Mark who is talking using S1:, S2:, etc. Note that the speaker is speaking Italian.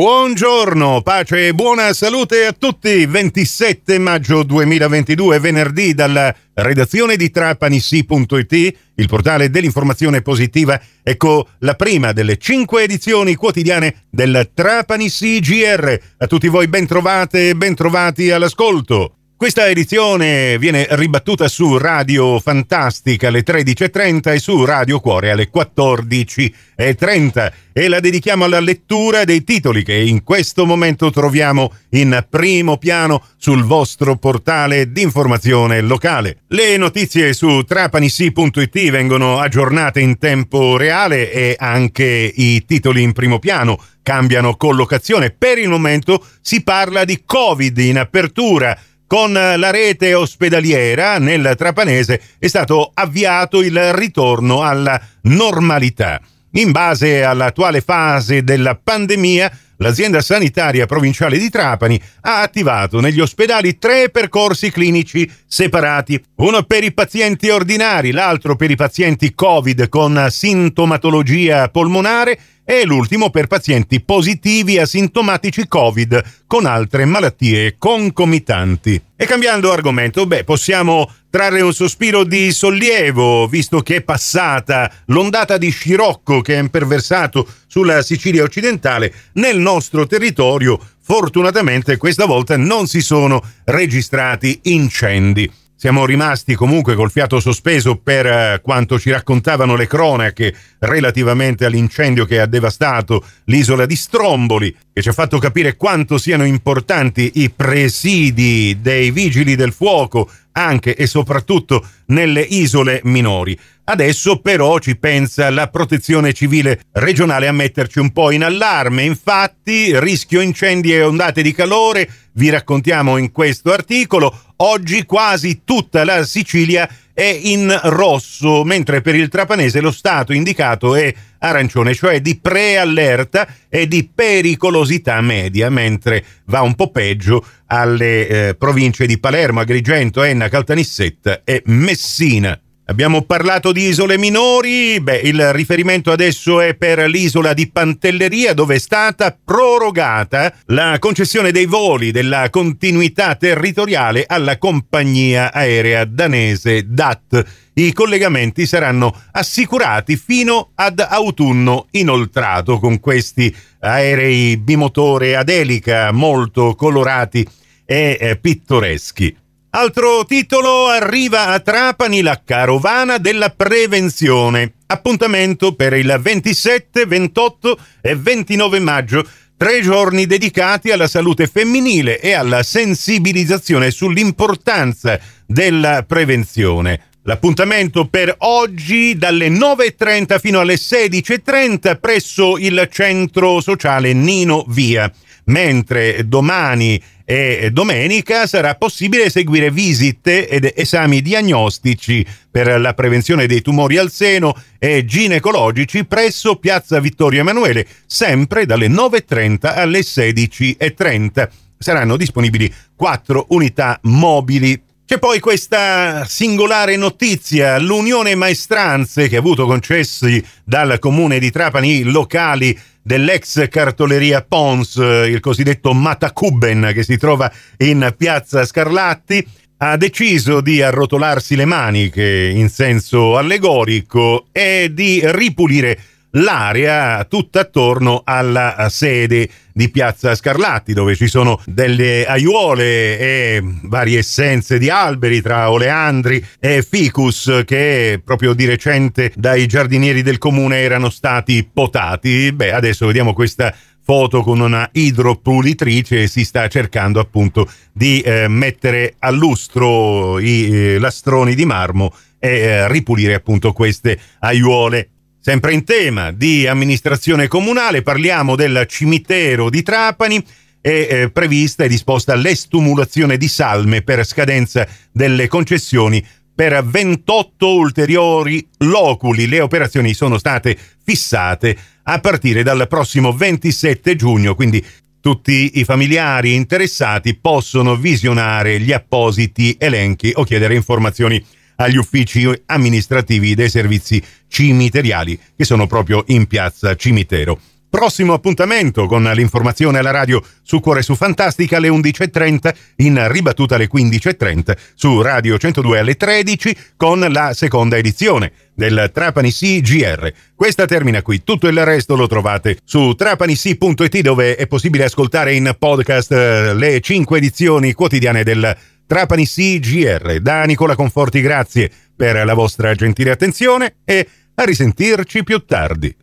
S1: Buongiorno, pace e buona salute a tutti. 27 maggio 2022, venerdì, dalla redazione di Trapanissi.it, il portale dell'informazione positiva. Ecco la prima delle cinque edizioni quotidiane del Trapanissi GR. A tutti voi ben trovate e ben trovati all'ascolto. Questa edizione viene ribattuta su Radio Fantastica alle 13.30 e su Radio Cuore alle 14.30 e la dedichiamo alla lettura dei titoli che in questo momento troviamo in primo piano sul vostro portale di informazione locale. Le notizie su trapanissi.it vengono aggiornate in tempo reale e anche i titoli in primo piano cambiano collocazione. Per il momento si parla di Covid in apertura con la rete ospedaliera nel Trapanese è stato avviato il ritorno alla normalità. In base all'attuale fase della pandemia, l'azienda sanitaria provinciale di Trapani ha attivato negli ospedali tre percorsi clinici separati, uno per i pazienti ordinari, l'altro per i pazienti Covid con sintomatologia polmonare e l'ultimo per pazienti positivi asintomatici Covid con altre malattie concomitanti. E cambiando argomento, beh, possiamo trarre un sospiro di sollievo, visto che è passata l'ondata di scirocco che ha imperversato sulla Sicilia occidentale, nel nostro territorio fortunatamente questa volta non si sono registrati incendi. Siamo rimasti comunque col fiato sospeso per eh, quanto ci raccontavano le cronache relativamente all'incendio che ha devastato l'isola di Stromboli, che ci ha fatto capire quanto siano importanti i presidi dei vigili del fuoco anche e soprattutto nelle isole minori. Adesso però ci pensa la protezione civile regionale a metterci un po' in allarme. Infatti, rischio incendi e ondate di calore, vi raccontiamo in questo articolo. Oggi quasi tutta la Sicilia è in rosso, mentre per il trapanese lo stato indicato è arancione, cioè di preallerta e di pericolosità media, mentre va un po' peggio alle eh, province di Palermo, Agrigento, Enna, Caltanissetta e Messina. Abbiamo parlato di isole minori, beh, il riferimento adesso è per l'isola di Pantelleria dove è stata prorogata la concessione dei voli della continuità territoriale alla compagnia aerea danese DAT. I collegamenti saranno assicurati fino ad autunno inoltrato con questi aerei bimotore ad elica molto colorati e eh, pittoreschi. Altro titolo arriva a Trapani la carovana della prevenzione. Appuntamento per il 27, 28 e 29 maggio. Tre giorni dedicati alla salute femminile e alla sensibilizzazione sull'importanza della prevenzione. L'appuntamento per oggi dalle 9.30 fino alle 16.30 presso il centro sociale Nino Via mentre domani e domenica sarà possibile eseguire visite ed esami diagnostici per la prevenzione dei tumori al seno e ginecologici presso Piazza Vittorio Emanuele, sempre dalle 9.30 alle 16.30. Saranno disponibili quattro unità mobili c'è poi questa singolare notizia, l'Unione Maestranze che ha avuto concessi dal comune di Trapani locali dell'ex cartoleria Pons, il cosiddetto Matakuben che si trova in piazza Scarlatti, ha deciso di arrotolarsi le maniche in senso allegorico e di ripulire l'area tutta attorno alla sede di Piazza Scarlatti, dove ci sono delle aiuole e varie essenze di alberi tra oleandri e ficus che proprio di recente dai giardinieri del comune erano stati potati. Beh, adesso vediamo questa foto con una idropulitrice e si sta cercando appunto di eh, mettere a lustro i eh, lastroni di marmo e eh, ripulire appunto queste aiuole Sempre in tema di amministrazione comunale, parliamo del cimitero di Trapani. È eh, prevista e disposta l'estumulazione di salme per scadenza delle concessioni per 28 ulteriori loculi. Le operazioni sono state fissate a partire dal prossimo 27 giugno, quindi tutti i familiari interessati possono visionare gli appositi elenchi o chiedere informazioni agli uffici amministrativi dei servizi cimiteriali che sono proprio in piazza Cimitero. Prossimo appuntamento con l'informazione alla radio su Cuore su Fantastica alle 11.30, in ribattuta alle 15.30 su Radio 102 alle 13 con la seconda edizione del Trapani CGR. Questa termina qui, tutto il resto lo trovate su trapanisi.it dove è possibile ascoltare in podcast eh, le 5 edizioni quotidiane del Trapani CGR. Da Nicola Conforti grazie per la vostra gentile attenzione e a risentirci più tardi.